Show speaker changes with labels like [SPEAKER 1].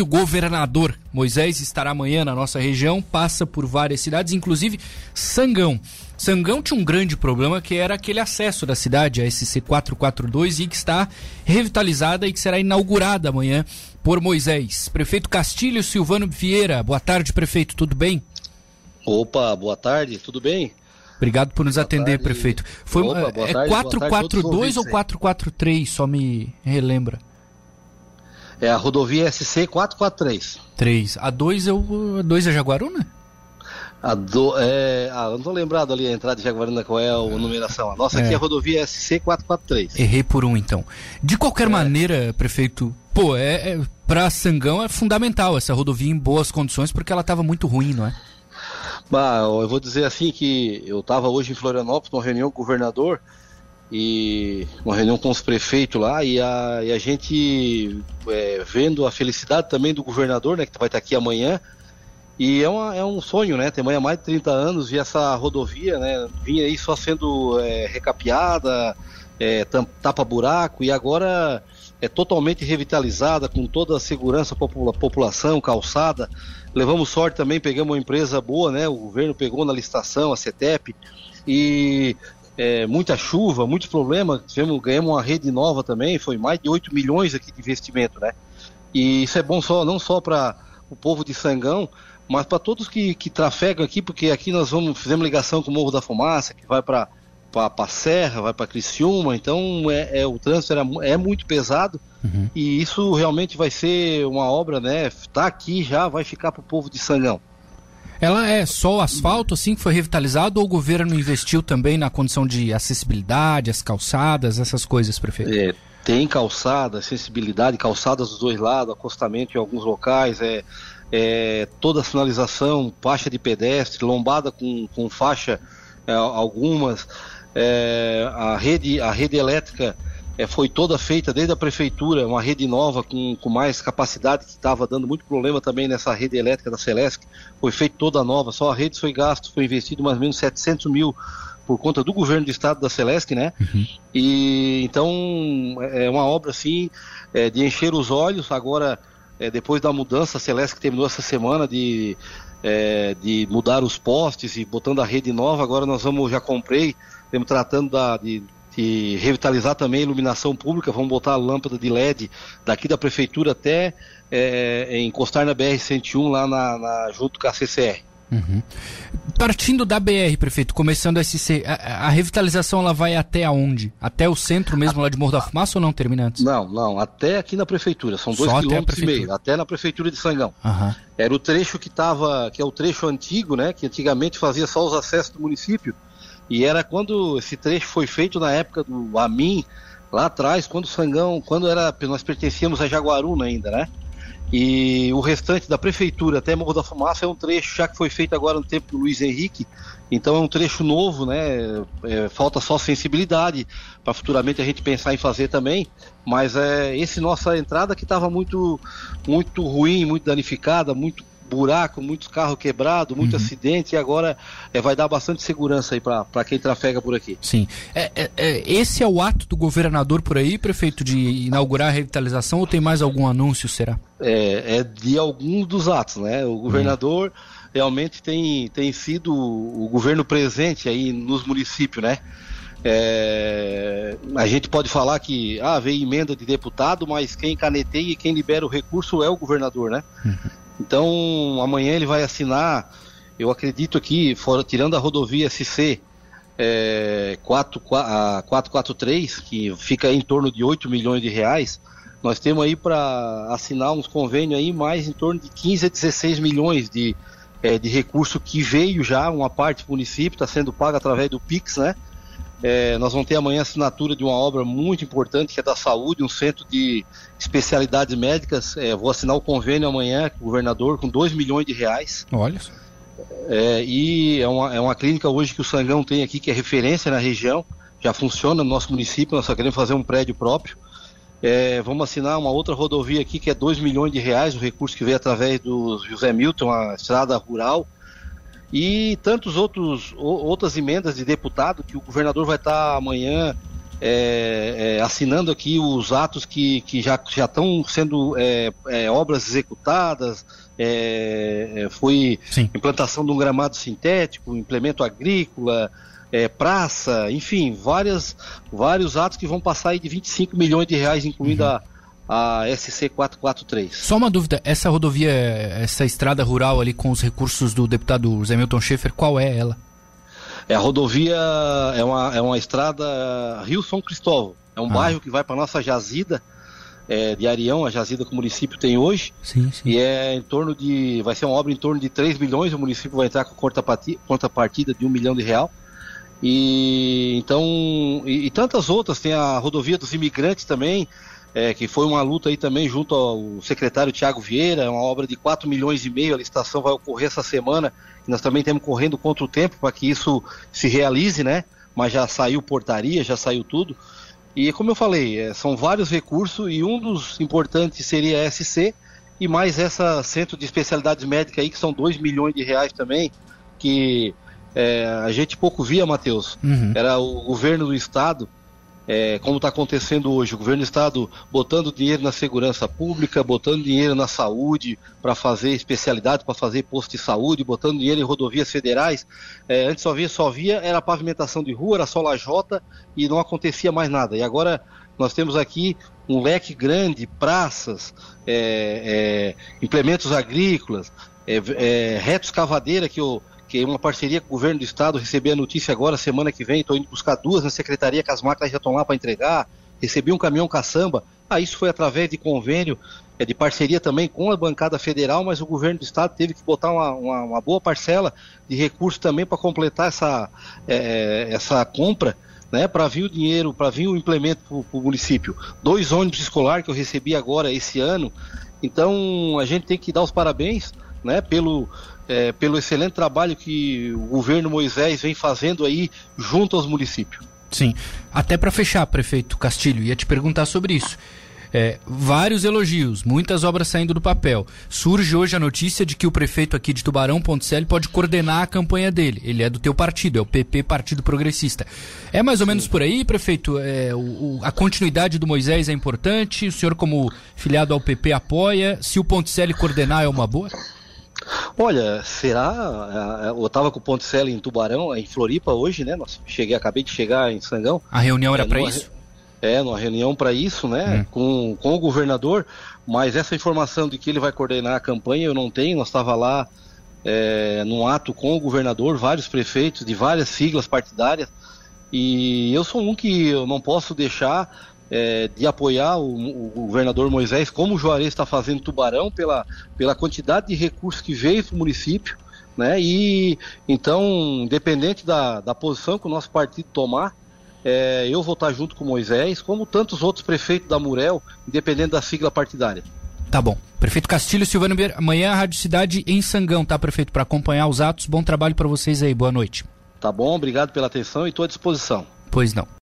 [SPEAKER 1] que o governador Moisés estará amanhã na nossa região, passa por várias cidades, inclusive Sangão. Sangão tinha um grande problema que era aquele acesso da cidade, a SC 442, e que está revitalizada e que será inaugurada amanhã por Moisés. Prefeito Castilho Silvano Vieira, boa tarde, prefeito, tudo bem?
[SPEAKER 2] Opa, boa tarde, tudo bem?
[SPEAKER 1] Obrigado por nos boa atender, tarde. prefeito. Foi Opa, é tarde, 442 ou 443? Só me relembra.
[SPEAKER 2] É a rodovia SC 443.
[SPEAKER 1] 3. A 2 é, o, a 2 é Jaguaruna?
[SPEAKER 2] A do, é, ah, não tô lembrado ali a entrada de Jaguaruna, qual é a numeração. A nossa é. aqui é a rodovia SC 443.
[SPEAKER 1] Errei por um então. De qualquer é. maneira, prefeito, pô, é, é, pra Sangão é fundamental essa rodovia em boas condições porque ela estava muito ruim, não é?
[SPEAKER 2] Bah, eu vou dizer assim que eu estava hoje em Florianópolis numa reunião com o governador e uma reunião com os prefeitos lá e a, e a gente é, vendo a felicidade também do governador, né, que vai estar aqui amanhã. E é, uma, é um sonho, né? Tem mais de 30 anos e essa rodovia, né, vinha aí só sendo é, recapeada, é, tapa-buraco e agora é totalmente revitalizada, com toda a segurança para a população, calçada. Levamos sorte também, pegamos uma empresa boa, né? O governo pegou na licitação, a CETEP, e é, muita chuva, muitos problemas. Tivemos, ganhamos uma rede nova também, foi mais de 8 milhões aqui de investimento, né? E isso é bom só, não só para o povo de Sangão, mas para todos que, que trafegam aqui, porque aqui nós vamos fizemos ligação com o Morro da Fumaça, que vai para para Serra, vai para Criciúma, então é, é, o trânsito era, é muito pesado uhum. e isso realmente vai ser uma obra, né? Tá aqui já, vai ficar para o povo de Sangão.
[SPEAKER 1] Ela é só o asfalto assim que foi revitalizado ou o governo investiu também na condição de acessibilidade, as calçadas, essas coisas, prefeito?
[SPEAKER 2] É, tem calçada, acessibilidade, calçadas dos dois lados, acostamento em alguns locais, é, é toda a sinalização, faixa de pedestre, lombada com, com faixa é, algumas, é, a rede a rede elétrica é, foi toda feita desde a prefeitura, uma rede nova com, com mais capacidade, que estava dando muito problema também nessa rede elétrica da Celesc, foi feita toda nova, só a rede foi gasto, foi investido mais ou menos 700 mil por conta do governo do estado da Celesc, né? Uhum. E então é uma obra assim é, de encher os olhos. Agora, é, depois da mudança, a Celesc terminou essa semana de, é, de mudar os postes e botando a rede nova. Agora nós vamos, já comprei, estamos tratando da, de de revitalizar também a iluminação pública, vamos botar a lâmpada de LED daqui da prefeitura até é, encostar na BR-101 lá na, na, junto com a CCR.
[SPEAKER 1] Uhum. Partindo da BR, prefeito, começando a SC, a, a, revitalização ela vai até aonde? Até o centro mesmo a... lá de Morro da Fumaça ou não termina antes?
[SPEAKER 2] Não, não, até aqui na prefeitura, são dois quilômetros e meio, até na prefeitura de Sangão. Uhum. Era o trecho que estava, que é o trecho antigo, né, que antigamente fazia só os acessos do município, e era quando esse trecho foi feito na época do Amin, lá atrás, quando o Sangão, quando era, nós pertencíamos a Jaguaruna ainda, né? E o restante da prefeitura até Morro da Fumaça é um trecho já que foi feito agora no tempo do Luiz Henrique, então é um trecho novo, né? É, falta só sensibilidade para futuramente a gente pensar em fazer também, mas é esse nossa entrada que estava muito muito ruim, muito danificada, muito buraco, muitos carros quebrados, muito uhum. acidente, e agora é, vai dar bastante segurança aí para quem trafega por aqui.
[SPEAKER 1] Sim. É, é, é, esse é o ato do governador por aí, prefeito, de inaugurar a revitalização ou tem mais algum anúncio, será?
[SPEAKER 2] É, é de alguns dos atos, né? O governador uhum. realmente tem, tem sido o governo presente aí nos municípios, né? É, a gente pode falar que ah, veio emenda de deputado, mas quem caneteia e quem libera o recurso é o governador, né? Uhum. Então, amanhã ele vai assinar, eu acredito aqui, fora, tirando a rodovia SC é, 4, a 443, que fica em torno de 8 milhões de reais, nós temos aí para assinar uns convênios aí mais em torno de 15 a 16 milhões de, é, de recurso que veio já, uma parte do município, está sendo paga através do PIX, né? É, nós vamos ter amanhã a assinatura de uma obra muito importante que é da saúde, um centro de especialidades médicas. É, vou assinar o convênio amanhã com o governador com 2 milhões de reais.
[SPEAKER 1] Olha.
[SPEAKER 2] É, e é uma, é uma clínica hoje que o Sangão tem aqui, que é referência na região, já funciona no nosso município, nós só queremos fazer um prédio próprio. É, vamos assinar uma outra rodovia aqui que é 2 milhões de reais, o recurso que veio através do José Milton, a estrada rural e tantos outros outras emendas de deputado que o governador vai estar amanhã é, é, assinando aqui os atos que, que já estão sendo é, é, obras executadas, é, é, foi Sim. implantação de um gramado sintético, implemento agrícola, praça, enfim, várias, vários atos que vão passar aí de 25 milhões de reais, incluindo uhum. a, a SC443.
[SPEAKER 1] Só uma dúvida, essa rodovia, essa estrada rural ali com os recursos do deputado Zé Milton Schaefer, qual é ela?
[SPEAKER 2] É a rodovia, é uma, é uma estrada Rio São Cristóvão. É um ah. bairro que vai para nossa jazida é, de Arião, a jazida que o município tem hoje.
[SPEAKER 1] Sim, sim.
[SPEAKER 2] E é em torno de. Vai ser uma obra em torno de 3 milhões, o município vai entrar com contrapartida de 1 milhão de real. E então. E, e tantas outras, tem a rodovia dos imigrantes também é, que foi uma luta aí também junto ao secretário Tiago Vieira, é uma obra de 4 milhões e meio, a licitação vai ocorrer essa semana, e nós também estamos correndo contra o tempo para que isso se realize, né? Mas já saiu portaria, já saiu tudo. E como eu falei, é, são vários recursos e um dos importantes seria a SC e mais essa centro de especialidades médicas aí, que são 2 milhões de reais também, que é, a gente pouco via, Matheus. Uhum. Era o governo do estado é, como está acontecendo hoje, o governo do estado botando dinheiro na segurança pública, botando dinheiro na saúde para fazer especialidade, para fazer posto de saúde, botando dinheiro em rodovias federais. É, antes só via, só via era pavimentação de rua, era só lajota e não acontecia mais nada. E agora nós temos aqui um leque grande, praças, é, é implementos agrícolas, é, é, retos cavadeira que que é uma parceria com o governo do estado, recebi a notícia agora, semana que vem, estou indo buscar duas na secretaria, que as máquinas já estão lá para entregar, recebi um caminhão caçamba, ah, isso foi através de convênio, é, de parceria também com a bancada federal, mas o governo do estado teve que botar uma, uma, uma boa parcela de recursos também para completar essa, é, essa compra, né, para vir o dinheiro, para vir o implemento para o município. Dois ônibus escolar que eu recebi agora esse ano, então a gente tem que dar os parabéns, né, pelo, é, pelo excelente trabalho que o governo Moisés vem fazendo aí junto aos municípios.
[SPEAKER 1] Sim. Até para fechar, prefeito Castilho, ia te perguntar sobre isso. É, vários elogios, muitas obras saindo do papel. Surge hoje a notícia de que o prefeito aqui de Tubarão, Ponticelli, pode coordenar a campanha dele. Ele é do teu partido, é o PP, Partido Progressista. É mais ou menos por aí, prefeito? É, o, o, a continuidade do Moisés é importante? O senhor, como filiado ao PP, apoia? Se o Ponticelli coordenar, é uma boa?
[SPEAKER 2] Olha, será? É, é, eu estava com o Ponticelli em Tubarão, em Floripa hoje, né? Nós cheguei, acabei de chegar em Sangão.
[SPEAKER 1] A reunião era é, para isso?
[SPEAKER 2] É, numa reunião para isso, né? Hum. Com, com o governador, mas essa informação de que ele vai coordenar a campanha eu não tenho. Nós estava lá é, num ato com o governador, vários prefeitos de várias siglas partidárias, e eu sou um que eu não posso deixar é, de apoiar o, o, governador Moisés, como o Juarez está fazendo Tubarão, pela, pela quantidade de recursos que veio para o município. Né? E então, independente da, da posição que o nosso partido tomar, é, eu vou estar junto com Moisés, como tantos outros prefeitos da Murel, independente da sigla partidária.
[SPEAKER 1] Tá bom. Prefeito Castilho Silvano Bier, amanhã a Rádio Cidade em Sangão, tá, prefeito? Para acompanhar os atos. Bom trabalho para vocês aí. Boa noite.
[SPEAKER 2] Tá bom, obrigado pela atenção e estou à disposição.
[SPEAKER 1] Pois não.